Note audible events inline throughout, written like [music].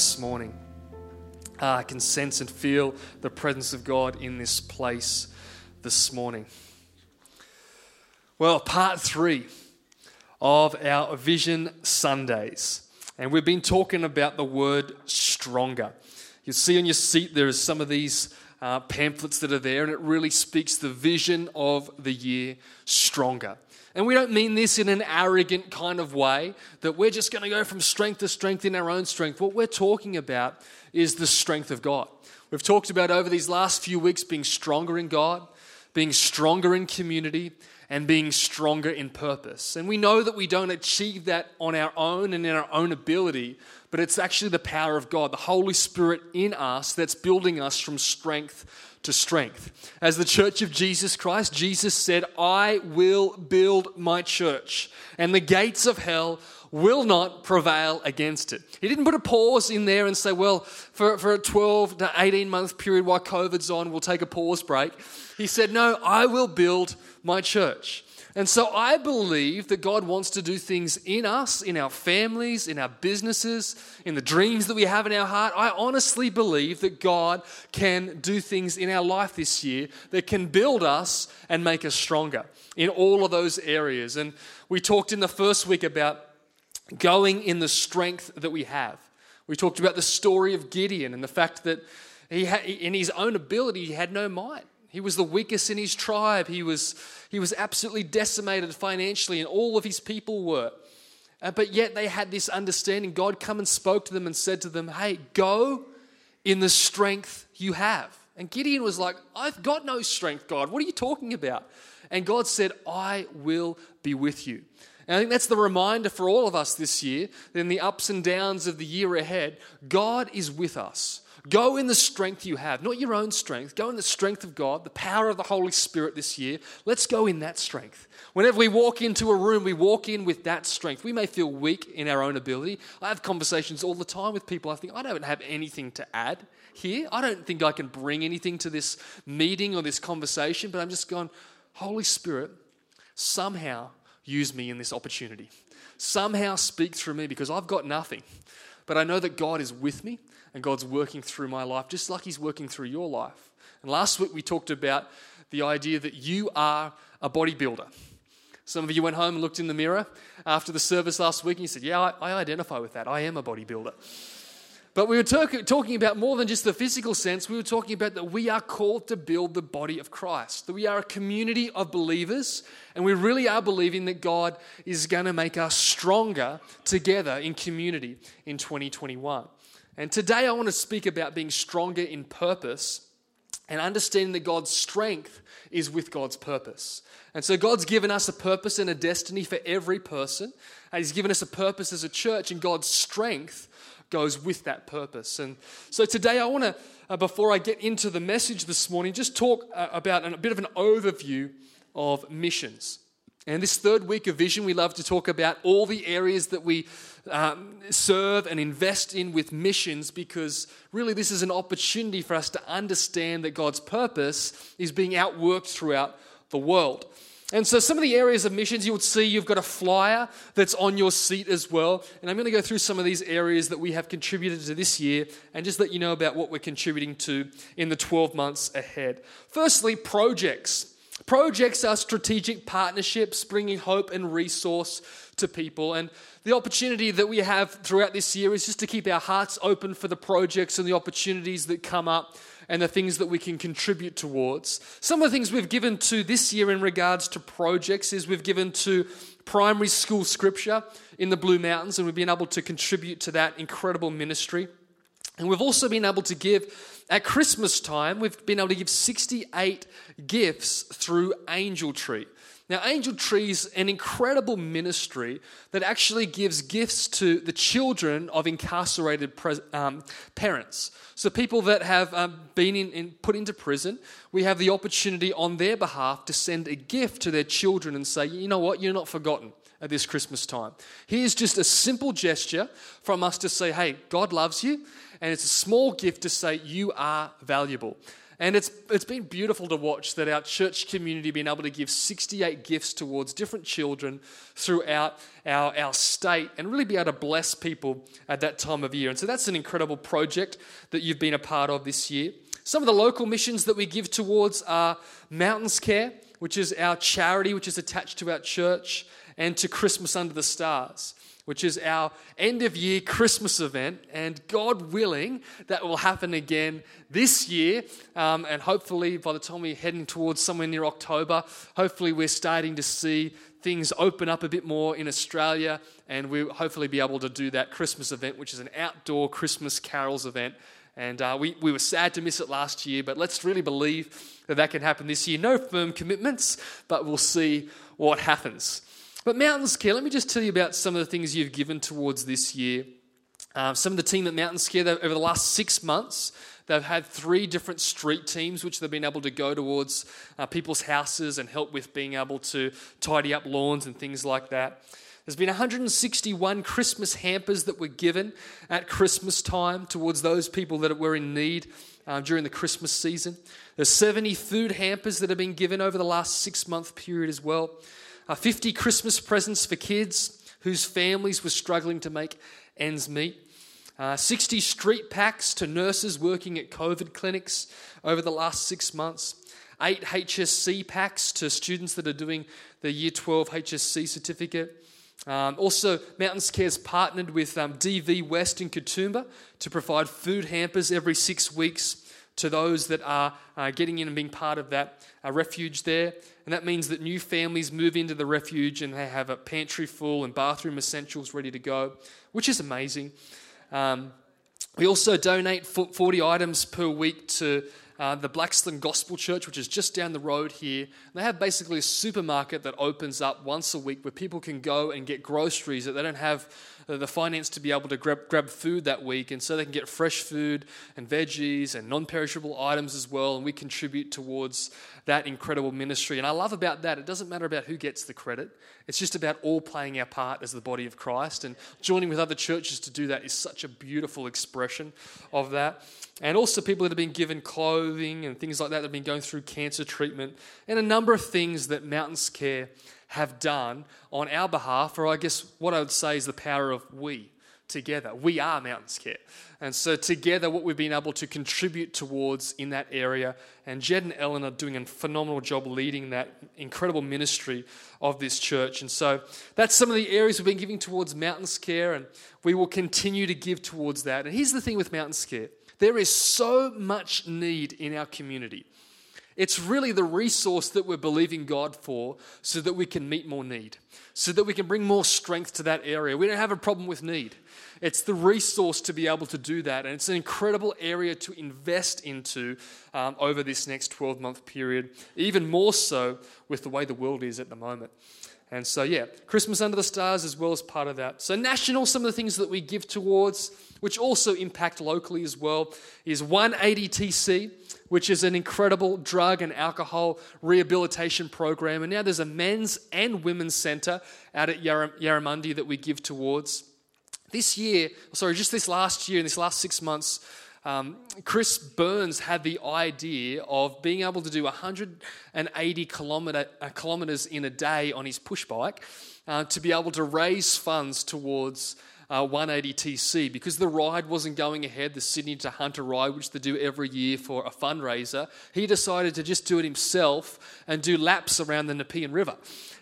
this morning. Uh, I can sense and feel the presence of God in this place this morning. Well, part three of our Vision Sundays. And we've been talking about the word stronger. You see on your seat there is some of these uh, pamphlets that are there, and it really speaks the vision of the year stronger. And we don't mean this in an arrogant kind of way, that we're just going to go from strength to strength in our own strength. What we're talking about is the strength of God. We've talked about over these last few weeks being stronger in God, being stronger in community, and being stronger in purpose. And we know that we don't achieve that on our own and in our own ability, but it's actually the power of God, the Holy Spirit in us, that's building us from strength to strength. As the church of Jesus Christ, Jesus said, I will build my church, and the gates of hell will not prevail against it. He didn't put a pause in there and say, well, for, for a 12 to 18 month period while COVID's on, we'll take a pause break. He said, no, I will build my church. And so I believe that God wants to do things in us, in our families, in our businesses, in the dreams that we have in our heart. I honestly believe that God can do things in our life this year that can build us and make us stronger in all of those areas. And we talked in the first week about going in the strength that we have. We talked about the story of Gideon and the fact that he had, in his own ability, he had no might. He was the weakest in his tribe. He was, he was absolutely decimated financially, and all of his people were. Uh, but yet they had this understanding. God come and spoke to them and said to them, Hey, go in the strength you have. And Gideon was like, I've got no strength, God. What are you talking about? And God said, I will be with you. And I think that's the reminder for all of us this year, in the ups and downs of the year ahead, God is with us. Go in the strength you have, not your own strength. Go in the strength of God, the power of the Holy Spirit this year. Let's go in that strength. Whenever we walk into a room, we walk in with that strength. We may feel weak in our own ability. I have conversations all the time with people. I think, I don't have anything to add here. I don't think I can bring anything to this meeting or this conversation, but I'm just going, Holy Spirit, somehow use me in this opportunity. Somehow speak through me because I've got nothing. But I know that God is with me and God's working through my life, just like He's working through your life. And last week we talked about the idea that you are a bodybuilder. Some of you went home and looked in the mirror after the service last week and you said, Yeah, I, I identify with that. I am a bodybuilder. But we were talk- talking about more than just the physical sense. We were talking about that we are called to build the body of Christ, that we are a community of believers, and we really are believing that God is going to make us stronger together in community in 2021. And today I want to speak about being stronger in purpose and understanding that God's strength is with God's purpose. And so God's given us a purpose and a destiny for every person. And He's given us a purpose as a church, and God's strength goes with that purpose. And so today I want to, uh, before I get into the message this morning, just talk uh, about an, a bit of an overview of missions. And this third week of vision, we love to talk about all the areas that we um, serve and invest in with missions because really this is an opportunity for us to understand that God's purpose is being outworked throughout the world. And so, some of the areas of missions you would see, you've got a flyer that's on your seat as well. And I'm going to go through some of these areas that we have contributed to this year and just let you know about what we're contributing to in the 12 months ahead. Firstly, projects. Projects are strategic partnerships bringing hope and resource to people. And the opportunity that we have throughout this year is just to keep our hearts open for the projects and the opportunities that come up and the things that we can contribute towards. Some of the things we've given to this year in regards to projects is we've given to primary school scripture in the Blue Mountains, and we've been able to contribute to that incredible ministry. And we've also been able to give, at Christmas time, we've been able to give 68 gifts through Angel Tree. Now, Angel Tree is an incredible ministry that actually gives gifts to the children of incarcerated um, parents. So, people that have um, been in, in, put into prison, we have the opportunity on their behalf to send a gift to their children and say, you know what, you're not forgotten at this Christmas time. Here's just a simple gesture from us to say, hey, God loves you, and it's a small gift to say, you are valuable. And it's, it's been beautiful to watch that our church community been able to give 68 gifts towards different children throughout our, our state and really be able to bless people at that time of year. And so that's an incredible project that you've been a part of this year. Some of the local missions that we give towards are Mountains Care, which is our charity, which is attached to our church, and to Christmas Under the Stars which is our end of year Christmas event. And God willing, that will happen again this year. Um, and hopefully, by the time we're heading towards somewhere near October, hopefully, we're starting to see things open up a bit more in Australia. And we'll hopefully be able to do that Christmas event, which is an outdoor Christmas carols event. And uh, we, we were sad to miss it last year, but let's really believe that that can happen this year. No firm commitments, but we'll see what happens. But Mountains Care, let me just tell you about some of the things you've given towards this year. Uh, some of the team at Mountains Care, over the last six months, they've had three different street teams which they've been able to go towards uh, people's houses and help with being able to tidy up lawns and things like that. There's been 161 Christmas hampers that were given at Christmas time towards those people that were in need uh, during the Christmas season. There's 70 food hampers that have been given over the last six month period as well 50 Christmas presents for kids whose families were struggling to make ends meet. Uh, 60 street packs to nurses working at COVID clinics over the last six months. Eight HSC packs to students that are doing the Year 12 HSC certificate. Um, also, Mountains Care's partnered with um, DV West in Katoomba to provide food hampers every six weeks to those that are uh, getting in and being part of that uh, refuge there. And that means that new families move into the refuge and they have a pantry full and bathroom essentials ready to go, which is amazing. Um, we also donate 40 items per week to uh, the Blaxland Gospel Church, which is just down the road here. They have basically a supermarket that opens up once a week where people can go and get groceries that they don't have the finance to be able to grab, grab food that week. And so they can get fresh food and veggies and non perishable items as well. And we contribute towards that incredible ministry. And I love about that, it doesn't matter about who gets the credit, it's just about all playing our part as the body of Christ. And joining with other churches to do that is such a beautiful expression of that. And also, people that have been given clothing and things like that that have been going through cancer treatment, and a number of things that Mountains Care have done on our behalf, or I guess what I would say is the power of we together. We are Mountains Care. And so, together, what we've been able to contribute towards in that area, and Jed and Ellen are doing a phenomenal job leading that incredible ministry of this church. And so, that's some of the areas we've been giving towards Mountains Care, and we will continue to give towards that. And here's the thing with Mountains Care there is so much need in our community. It's really the resource that we're believing God for so that we can meet more need, so that we can bring more strength to that area. We don't have a problem with need. It's the resource to be able to do that. And it's an incredible area to invest into um, over this next 12 month period, even more so with the way the world is at the moment. And so, yeah, Christmas Under the Stars as well as part of that. So, national, some of the things that we give towards, which also impact locally as well, is 180TC which is an incredible drug and alcohol rehabilitation program. And now there's a men's and women's center out at Yarramundi that we give towards. This year, sorry, just this last year, in this last six months, um, Chris Burns had the idea of being able to do 180 kilometer, uh, kilometers in a day on his push bike uh, to be able to raise funds towards uh, 180TC because the ride wasn't going ahead, the Sydney to Hunter ride, which they do every year for a fundraiser. He decided to just do it himself and do laps around the Nepean River.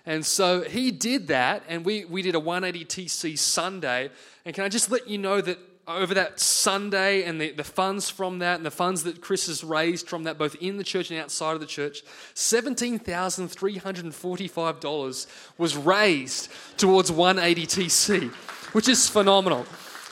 And so he did that, and we, we did a 180TC Sunday. And can I just let you know that over that Sunday and the, the funds from that and the funds that Chris has raised from that, both in the church and outside of the church, $17,345 was raised towards 180TC which is phenomenal.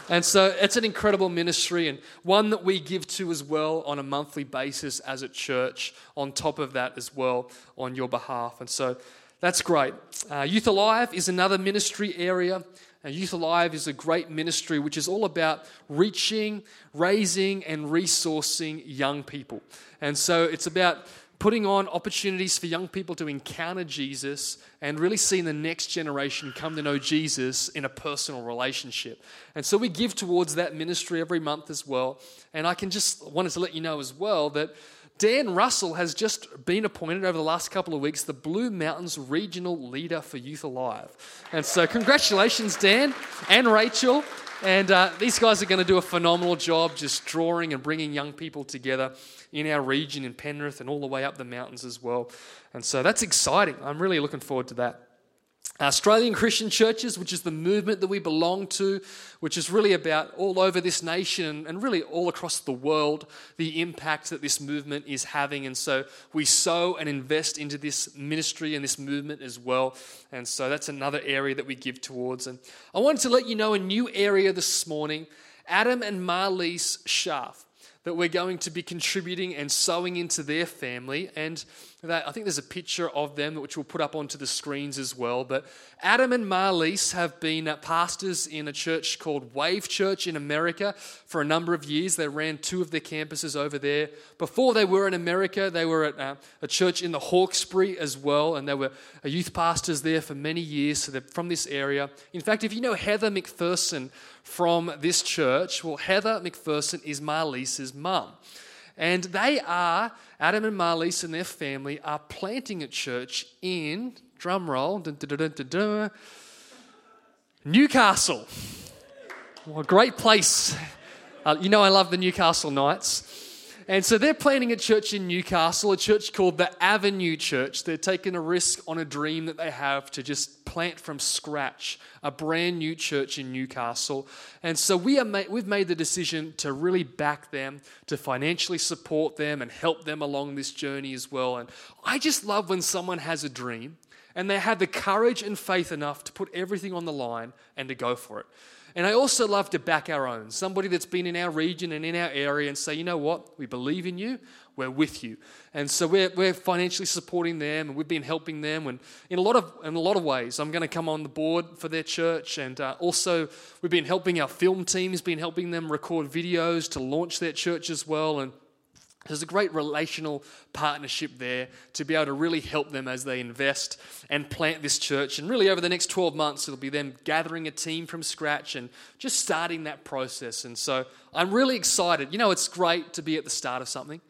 And so it's an incredible ministry and one that we give to as well on a monthly basis as a church, on top of that as well on your behalf. And so that's great. Uh, Youth Alive is another ministry area. And Youth Alive is a great ministry which is all about reaching, raising, and resourcing young people. And so it's about putting on opportunities for young people to encounter Jesus and really seeing the next generation come to know Jesus in a personal relationship. And so we give towards that ministry every month as well. And I can just wanted to let you know as well that Dan Russell has just been appointed over the last couple of weeks the Blue Mountains Regional Leader for Youth Alive. And so, congratulations, Dan and Rachel. And uh, these guys are going to do a phenomenal job just drawing and bringing young people together in our region in Penrith and all the way up the mountains as well. And so that's exciting. I'm really looking forward to that. Australian Christian churches, which is the movement that we belong to, which is really about all over this nation and really all across the world, the impact that this movement is having. And so we sow and invest into this ministry and this movement as well. And so that's another area that we give towards. And I wanted to let you know a new area this morning Adam and Marliese Scharf that we're going to be contributing and sowing into their family. And that, I think there's a picture of them which we'll put up onto the screens as well. But Adam and Marliese have been uh, pastors in a church called Wave Church in America for a number of years. They ran two of their campuses over there. Before they were in America, they were at uh, a church in the Hawkesbury as well, and they were youth pastors there for many years. So they're from this area. In fact, if you know Heather McPherson, from this church. Well, Heather McPherson is Marlise's mum. And they are, Adam and Marlise and their family are planting a church in, drumroll, Newcastle. What a great place. Uh, you know, I love the Newcastle Knights. And so they're planning a church in Newcastle, a church called the Avenue Church. They're taking a risk on a dream that they have to just plant from scratch a brand new church in Newcastle. And so we are we've made the decision to really back them, to financially support them and help them along this journey as well. And I just love when someone has a dream and they have the courage and faith enough to put everything on the line and to go for it. And I also love to back our own, somebody that's been in our region and in our area and say, you know what, we believe in you, we're with you. And so we're, we're financially supporting them and we've been helping them. And in a lot of, in a lot of ways. I'm going to come on the board for their church. And uh, also we've been helping our film team, has been helping them record videos to launch their church as well. And there's a great relational partnership there to be able to really help them as they invest and plant this church. And really, over the next 12 months, it'll be them gathering a team from scratch and just starting that process. And so I'm really excited. You know, it's great to be at the start of something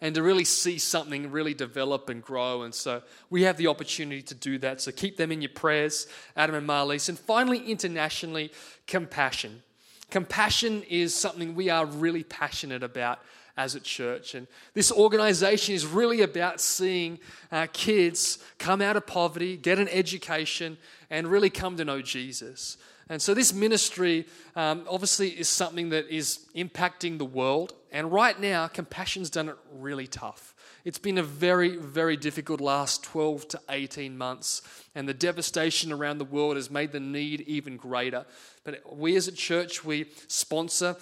and to really see something really develop and grow. And so we have the opportunity to do that. So keep them in your prayers, Adam and Marliese. And finally, internationally, compassion. Compassion is something we are really passionate about as a church. And this organization is really about seeing uh, kids come out of poverty, get an education, and really come to know Jesus. And so, this ministry um, obviously is something that is impacting the world. And right now, Compassion's done it really tough. It's been a very, very difficult last 12 to 18 months, and the devastation around the world has made the need even greater. But we as a church, we sponsor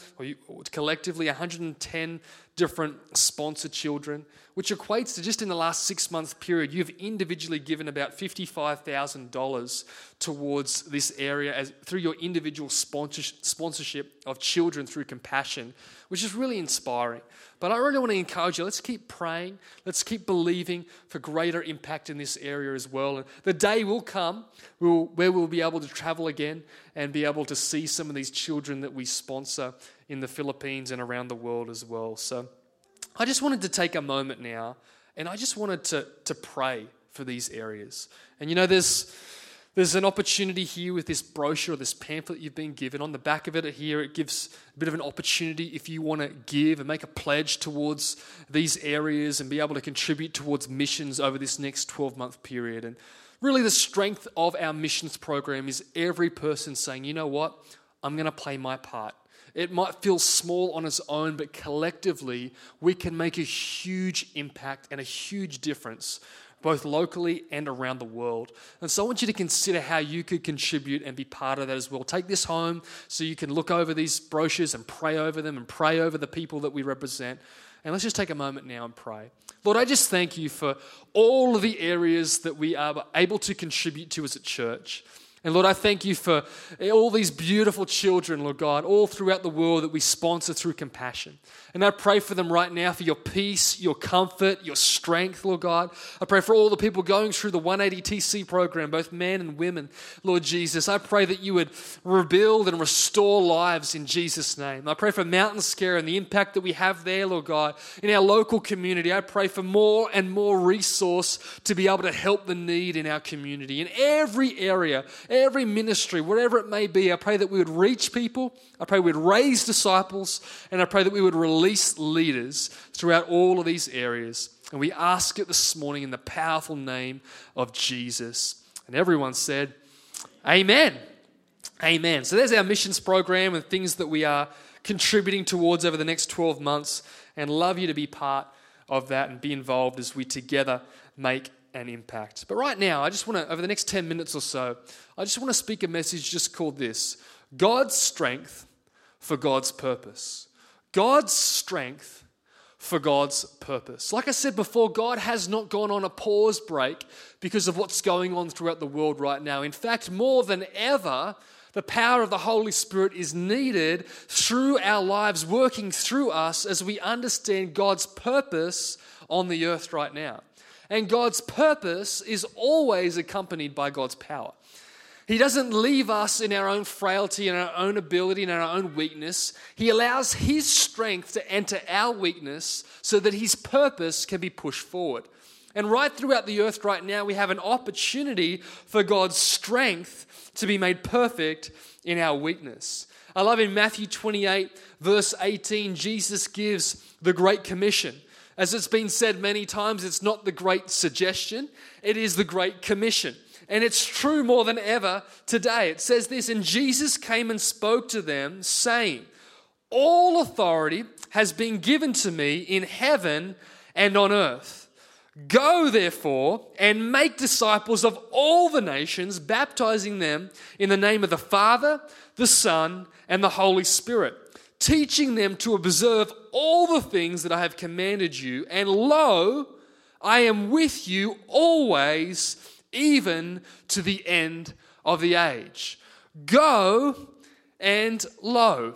collectively 110 different sponsor children, which equates to just in the last six month period, you've individually given about $55,000 towards this area as, through your individual sponsorship of children through compassion, which is really inspiring. But I really want to encourage you let's keep praying, let's keep believing for greater impact in this area as well. And the day will come where we'll be able to travel again and be able to see some of these children that we sponsor in the Philippines and around the world as well. So I just wanted to take a moment now and I just wanted to, to pray for these areas. And you know, there's there's an opportunity here with this brochure or this pamphlet you've been given. On the back of it here, it gives a bit of an opportunity if you want to give and make a pledge towards these areas and be able to contribute towards missions over this next 12 month period. And really, the strength of our missions program is every person saying, you know what, I'm going to play my part. It might feel small on its own, but collectively, we can make a huge impact and a huge difference, both locally and around the world. And so I want you to consider how you could contribute and be part of that as well. Take this home so you can look over these brochures and pray over them and pray over the people that we represent. And let's just take a moment now and pray. Lord, I just thank you for all of the areas that we are able to contribute to as a church. And Lord, I thank you for all these beautiful children, Lord God, all throughout the world that we sponsor through compassion. And I pray for them right now for your peace, your comfort, your strength, Lord God. I pray for all the people going through the 180TC program, both men and women, Lord Jesus. I pray that you would rebuild and restore lives in Jesus' name. I pray for Mountains Care and the impact that we have there, Lord God, in our local community. I pray for more and more resource to be able to help the need in our community, in every area, every ministry, whatever it may be. I pray that we would reach people. I pray we would raise disciples, and I pray that we would release leaders throughout all of these areas. And we ask it this morning in the powerful name of Jesus. And everyone said, Amen. Amen. So there's our missions program and things that we are contributing towards over the next 12 months. And love you to be part of that and be involved as we together make an impact. But right now, I just want to, over the next 10 minutes or so, I just want to speak a message just called this God's strength for God's purpose. God's strength for God's purpose. Like I said before, God has not gone on a pause break because of what's going on throughout the world right now. In fact, more than ever, the power of the Holy Spirit is needed through our lives, working through us as we understand God's purpose on the earth right now. And God's purpose is always accompanied by God's power. He doesn't leave us in our own frailty and our own ability and our own weakness. He allows His strength to enter our weakness so that His purpose can be pushed forward. And right throughout the earth right now, we have an opportunity for God's strength to be made perfect in our weakness. I love in Matthew 28, verse 18, Jesus gives the Great Commission. As it's been said many times, it's not the Great Suggestion, it is the Great Commission. And it's true more than ever today. It says this And Jesus came and spoke to them, saying, All authority has been given to me in heaven and on earth. Go, therefore, and make disciples of all the nations, baptizing them in the name of the Father, the Son, and the Holy Spirit, teaching them to observe all the things that I have commanded you. And lo, I am with you always even to the end of the age. Go and lo.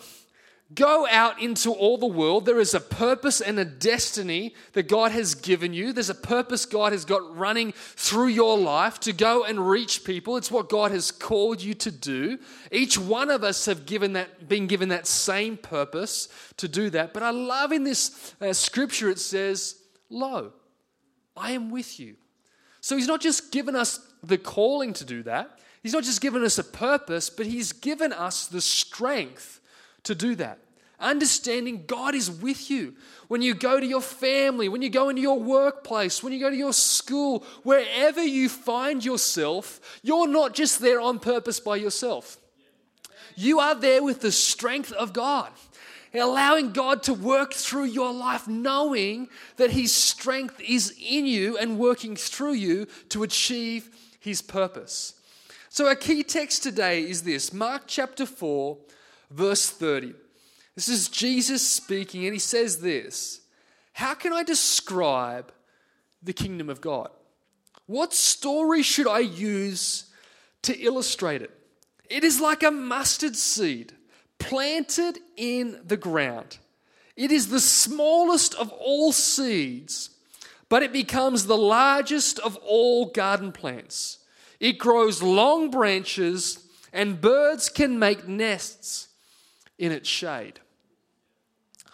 Go out into all the world. There is a purpose and a destiny that God has given you. There's a purpose God has got running through your life to go and reach people. It's what God has called you to do. Each one of us have given that, been given that same purpose to do that. But I love in this uh, scripture it says, "Lo, I am with you so he's not just given us the calling to do that, he's not just given us a purpose, but he's given us the strength to do that. Understanding God is with you. When you go to your family, when you go into your workplace, when you go to your school, wherever you find yourself, you're not just there on purpose by yourself. You are there with the strength of God allowing God to work through your life, knowing that His strength is in you and working through you to achieve His purpose. So, our key text today is this Mark chapter 4, verse 30. This is Jesus speaking, and He says this How can I describe the kingdom of God? What story should I use to illustrate it? It is like a mustard seed planted in the ground. It is the smallest of all seeds, but it becomes the largest of all garden plants. It grows long branches, and birds can make nests in its shade.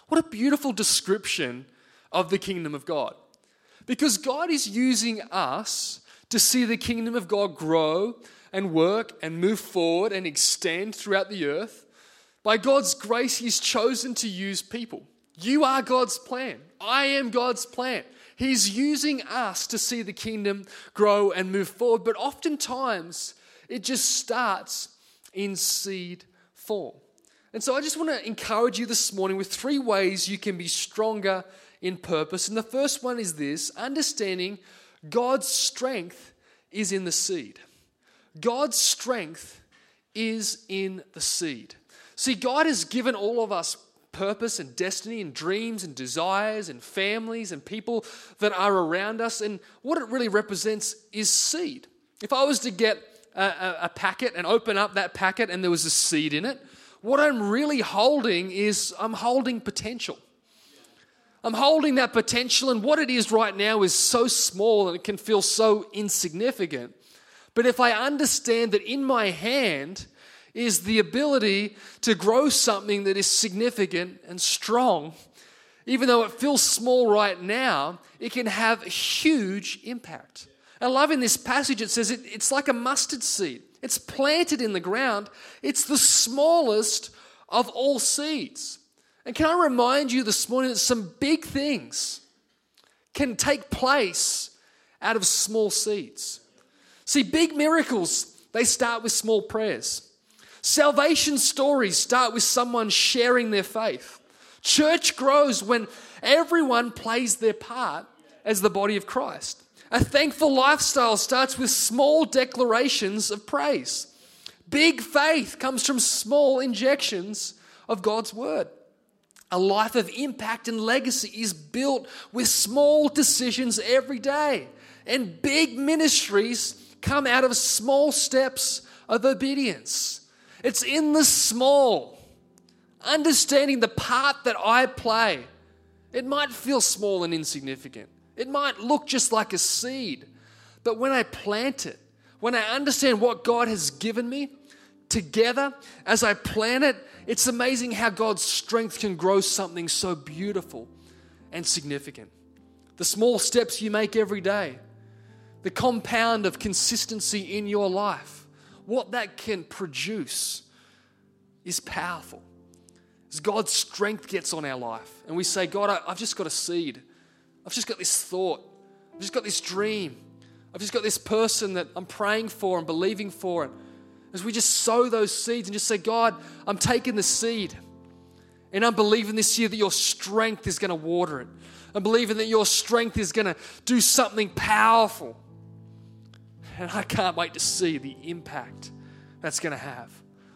What a beautiful description of the kingdom of God. Because God is using us to see the kingdom of God grow and work and move forward and extend throughout the earth. By God's grace, He's chosen to use people. You are God's plan. I am God's plan. He's using us to see the kingdom grow and move forward, but oftentimes it just starts in seed form. And so I just want to encourage you this morning with three ways you can be stronger in purpose. And the first one is this understanding God's strength is in the seed. God's strength is in the seed. See, God has given all of us purpose and destiny and dreams and desires and families and people that are around us. And what it really represents is seed. If I was to get a, a, a packet and open up that packet and there was a seed in it, what I'm really holding is I'm holding potential. I'm holding that potential, and what it is right now is so small and it can feel so insignificant. But if I understand that in my hand is the ability to grow something that is significant and strong, even though it feels small right now, it can have a huge impact. I love in this passage, it says it, it's like a mustard seed. It's planted in the ground. It's the smallest of all seeds. And can I remind you this morning that some big things can take place out of small seeds? See, big miracles, they start with small prayers. Salvation stories start with someone sharing their faith. Church grows when everyone plays their part as the body of Christ. A thankful lifestyle starts with small declarations of praise. Big faith comes from small injections of God's word. A life of impact and legacy is built with small decisions every day. And big ministries come out of small steps of obedience. It's in the small, understanding the part that I play. It might feel small and insignificant, it might look just like a seed. But when I plant it, when I understand what God has given me, together as I plant it, it's amazing how God's strength can grow something so beautiful and significant. The small steps you make every day, the compound of consistency in your life, what that can produce is powerful. As God's strength gets on our life, and we say, God, I, have just got a seed. I've just got this thought. I've just got this dream. I've just got this person that I'm praying for and believing for. And as we just sow those seeds and just say, God, I'm taking the seed. And I'm believing this year that your strength is going to water it. I'm believing that your strength is going to do something powerful. And I can't wait to see the impact that's going to have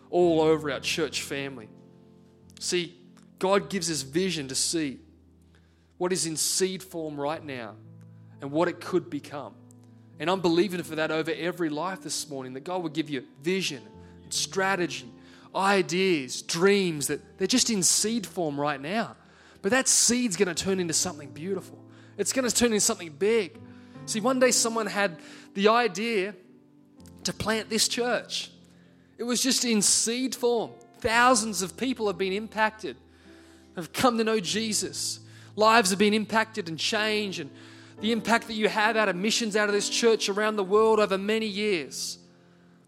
all over our church family. See, God gives us vision to see what is in seed form right now and what it could become. And I'm believing for that over every life this morning that God will give you vision, strategy, ideas, dreams that they're just in seed form right now. But that seed's going to turn into something beautiful. It's going to turn into something big. See, one day someone had the idea to plant this church. It was just in seed form. Thousands of people have been impacted, have come to know Jesus. Lives have been impacted and changed, and the impact that you have out of missions out of this church around the world over many years.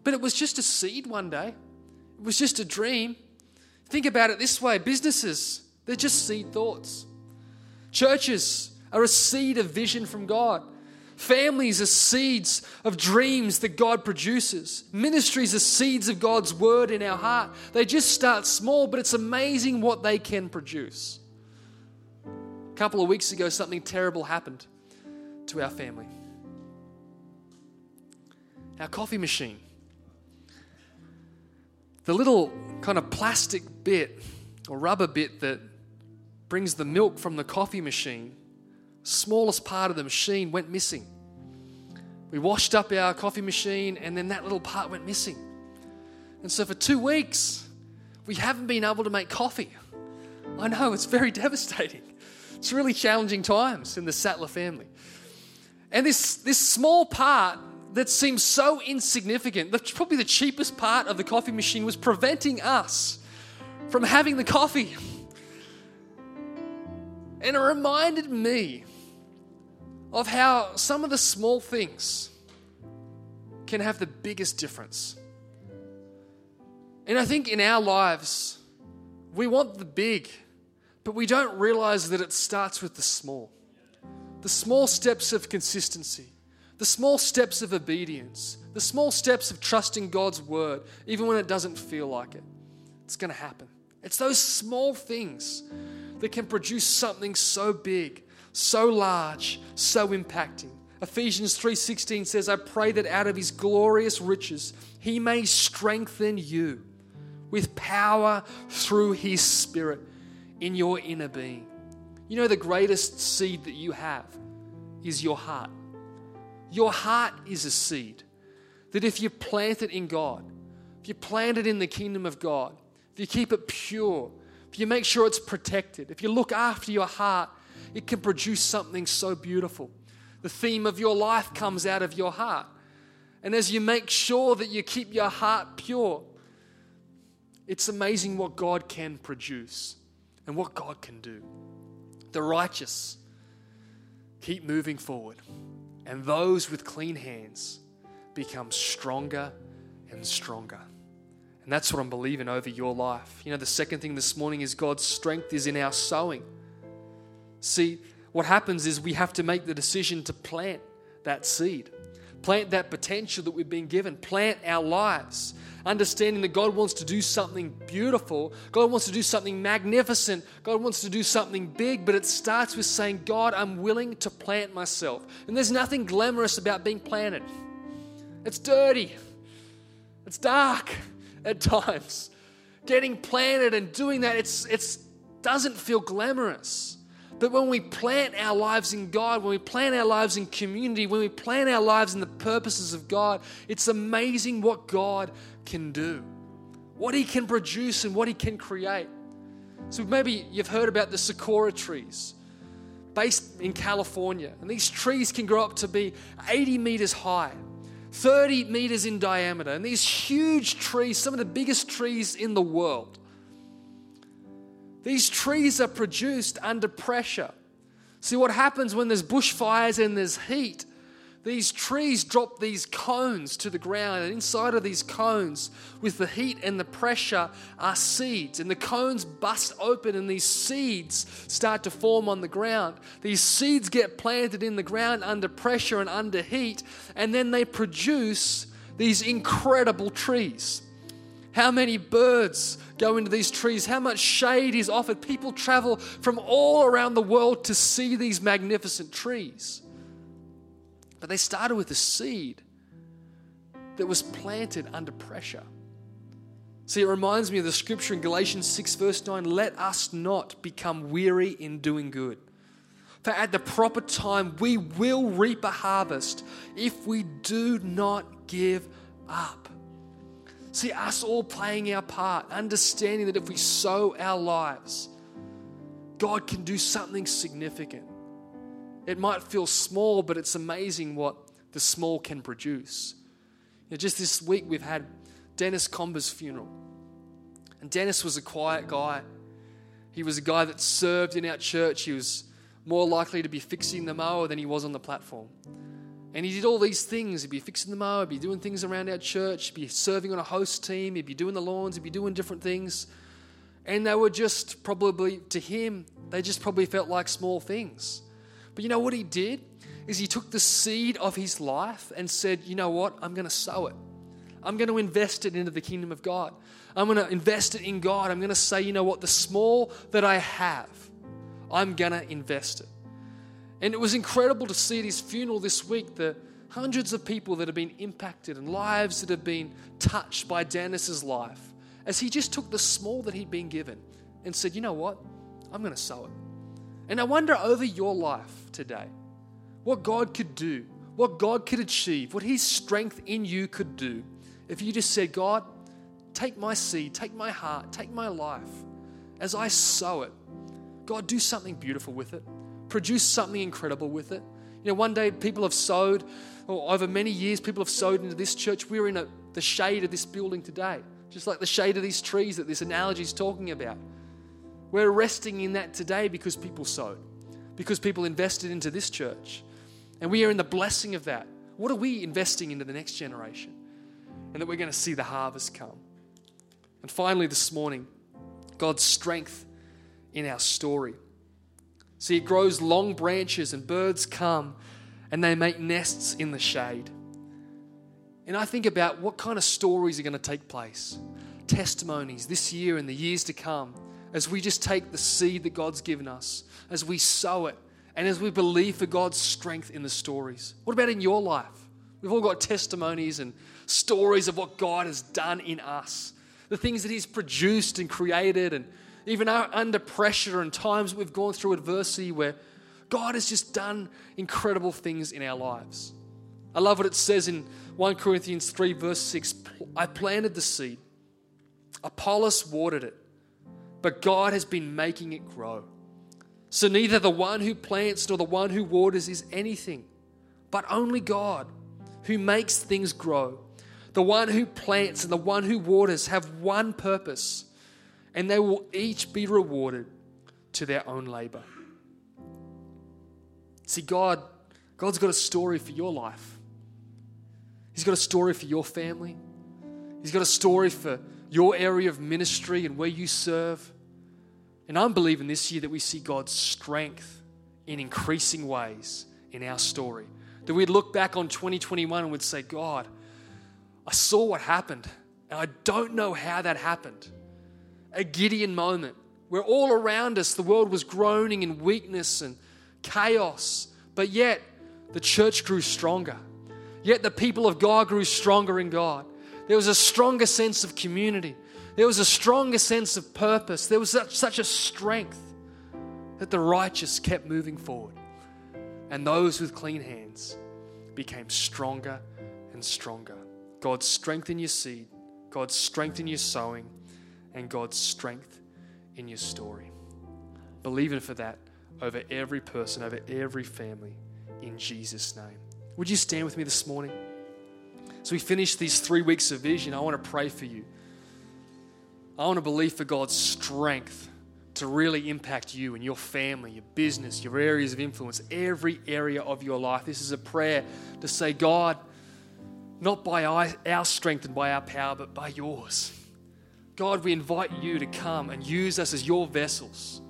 But it was just a seed one day, it was just a dream. Think about it this way businesses, they're just seed thoughts. Churches are a seed of vision from God. Families are seeds of dreams that God produces. Ministries are seeds of God's word in our heart. They just start small, but it's amazing what they can produce. A couple of weeks ago, something terrible happened to our family. Our coffee machine. The little kind of plastic bit or rubber bit that brings the milk from the coffee machine, smallest part of the machine went missing. We washed up our coffee machine and then that little part went missing. And so for two weeks, we haven't been able to make coffee. I know, it's very [laughs] devastating. It's really challenging times in the Sattler family. And this, this small part that seems so insignificant, probably the cheapest part of the coffee machine, was preventing us from having the coffee. And it reminded me of how some of the small things can have the biggest difference. And I think in our lives, we want the big, but we don't realize that it starts with the small the small steps of consistency, the small steps of obedience, the small steps of trusting God's word, even when it doesn't feel like it. It's going to happen. It's those small things that can produce something so big, so large, so impacting. Ephesians 3:16 says, "I pray that out of his glorious riches he may strengthen you with power through his spirit in your inner being." You know, the greatest seed that you have is your heart. Your heart is a seed. that if you plant it in God, if you plant it in the kingdom of God, if you keep it pure, if you make sure it's protected, if you look after your heart, it can produce something so beautiful. The theme of your life comes out of your heart. And as you make sure that you keep your heart pure, it's amazing what God can produce and what God can do. The righteous keep moving forward, and those with clean hands become stronger and stronger. And that's what I'm believing over your life. You know, the second thing this morning is God's strength is in our sowing. See, what happens is we have to make the decision to plant that seed, plant that potential that we've been given, plant our lives understanding that God wants to do something beautiful, God wants to do something magnificent, God wants to do something big, but it starts with saying, God, I'm willing to plant myself. And there's nothing glamorous about being planted, it's dirty, it's dark at times. Getting planted and doing that, it's, it's doesn't feel glamorous. But when we plant our lives in God, when we plant our lives in community, when we plant our lives in the purposes of God, it's amazing what God can do, what He can produce, and what He can create. So maybe you've heard about the sequoia trees based in California. And these trees can grow up to be 80 meters high, 30 meters in diameter. And these huge trees, some of the biggest trees in the world. These trees are produced under pressure. See what happens when there's bushfires and there's heat? These trees drop these cones to the ground, and inside of these cones, with the heat and the pressure, are seeds. And the cones bust open, and these seeds start to form on the ground. These seeds get planted in the ground under pressure and under heat, and then they produce these incredible trees. How many birds go into these trees? How much shade is offered? People travel from all around the world to see these magnificent trees. But they started with a seed that was planted under pressure. See, it reminds me of the scripture in Galatians 6, verse 9 let us not become weary in doing good. For at the proper time, we will reap a harvest if we do not give up. See, us all playing our part, understanding that if we sow our lives, God can do something significant. It might feel small, but it's amazing what the small can produce. You know, just this week, we've had Dennis Comber's funeral. And Dennis was a quiet guy. He was a guy that served in our church. He was more likely to be fixing the mower than he was on the platform. And he did all these things. He'd be fixing the mower, he'd be doing things around our church, he'd be serving on a host team, he'd be doing the lawns, he'd be doing different things. And they were just probably, to him, they just probably felt like small things. But you know what he did? Is he took the seed of his life and said, you know what? I'm going to sow it. I'm going to invest it into the kingdom of God. I'm going to invest it in God. I'm going to say, you know what? The small that I have, I'm going to invest it. And it was incredible to see at his funeral this week the hundreds of people that have been impacted and lives that have been touched by Dennis's life as he just took the small that he'd been given and said, you know what? I'm going to sow it. And I wonder over your life today what God could do, what God could achieve, what his strength in you could do if you just said, God, take my seed, take my heart, take my life. As I sow it, God, do something beautiful with it produce something incredible with it. You know, one day people have sowed, or over many years, people have sowed into this church. We're in a, the shade of this building today, just like the shade of these trees that this analogy is talking about. We're resting in that today because people sowed, because people invested into this church. And we are in the blessing of that. What are we investing into the next generation? And that we're going to see the harvest come. And finally, this morning, God's strength in our story. See, it grows long branches, and birds come and they make nests in the shade. And I think about what kind of stories are going to take place, testimonies this year and the years to come, as we just take the seed that God's given us, as we sow it, and as we believe for God's strength in the stories. What about in your life? We've all got testimonies and stories of what God has done in us, the things that He's produced and created and even under pressure and times we've gone through adversity where God has just done incredible things in our lives. I love what it says in 1 Corinthians 3, verse 6 I planted the seed, Apollos watered it, but God has been making it grow. So neither the one who plants nor the one who waters is anything, but only God who makes things grow. The one who plants and the one who waters have one purpose, and they will each be rewarded to their own labor. See, God, God's got a story for your life. He's got a story for your family. He's got a story for your area of ministry and where you serve. And I'm believing this year that we see God's strength in increasing ways in our story. That we'd look back on 2021 and would say, God, I saw what happened, and I don't know how that happened. A Gideon moment where all around us the world was groaning in weakness and chaos, but yet the church grew stronger. Yet the people of God grew stronger in God. There was a stronger sense of community. There was a stronger sense of purpose. There was such, such a strength that the righteous kept moving forward. And those with clean hands became stronger and stronger. God, strength in your seed, God, strength in your sowing, and God's strength in your story. Believing for that over every person, over every family, in Jesus' name. Would you stand with me this morning? As we finish these three weeks of vision, I want to pray for you. I want to believe for God's strength to really impact you and your family, your business, your areas of influence, every area of your life. This is a prayer to say, God, not by our strength and by our power, but by yours. God, we invite you to come and use us as your vessels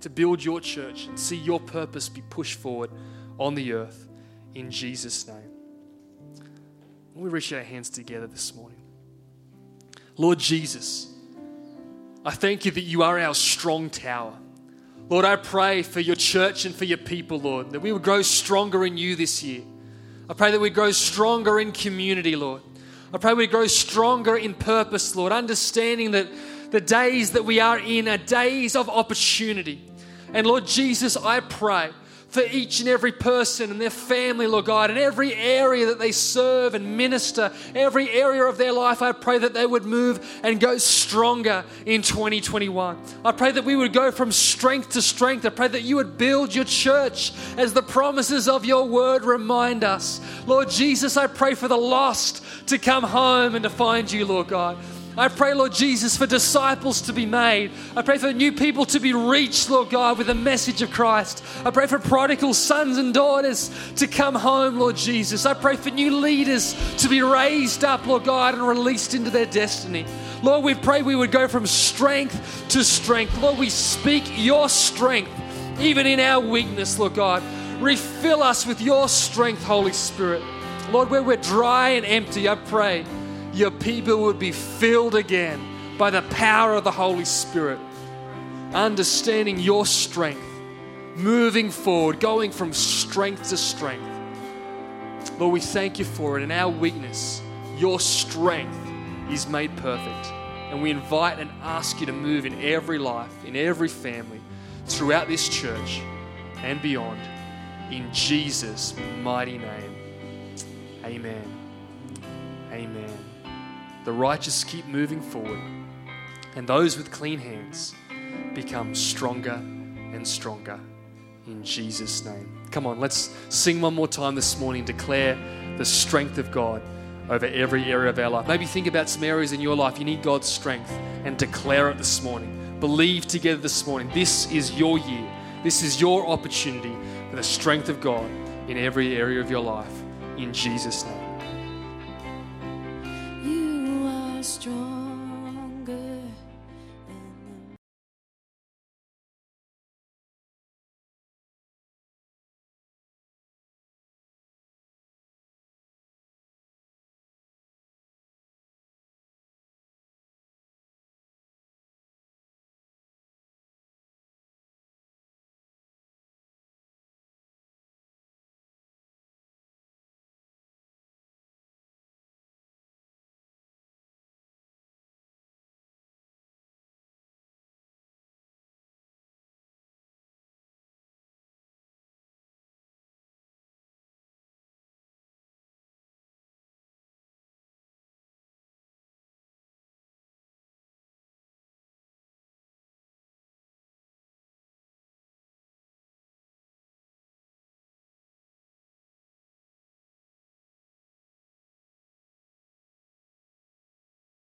to build your church and see your purpose be pushed forward on the earth in Jesus' name. We reach our hands together this morning. Lord Jesus, I thank you that you are our strong tower. Lord, I pray for your church and for your people, Lord, that we would grow stronger in you this year. I pray that we grow stronger in community, Lord. I pray we grow stronger in purpose, Lord, understanding that the days that we are in are days of opportunity. And Lord Jesus, I pray for each and every person and their family, Lord God, in every area that they serve and minister, every area of their life, I pray that they would move and go stronger in 2021. I pray that we would go from strength to strength. I pray that you would build your church as the promises of your word remind us. Lord Jesus, I pray for the lost to come home and to find you, Lord God. I pray, Lord Jesus, for disciples to be made. I pray for new people to be reached, Lord God, with the message of Christ. I pray for prodigal sons and daughters to come home, Lord Jesus. I pray for new leaders to be raised up, Lord God, and released into their destiny. Lord, we pray we would go from strength to strength. Lord, we speak your strength, even in our weakness, Lord God. Refill us with your strength, Holy Spirit. Lord, where we're dry and empty, I pray your people would be filled again by the power of the Holy Spirit, understanding your strength, moving forward, going from strength to strength. Lord, we thank you for it. In our weakness, your strength is made perfect. And we invite and ask you to move in every life, in every family, throughout this church and beyond. In Jesus' mighty name. Amen. Amen. The righteous keep moving forward, and those with clean hands become stronger and stronger in Jesus' name. Come on, let's sing one more time this morning, declare the strength of God over every area of our life. Maybe think about some areas in your life you need God's strength and declare it this morning. Believe together this morning. This is your year. This is your opportunity for the strength of God in every area of your life. In Jesus' name. strong.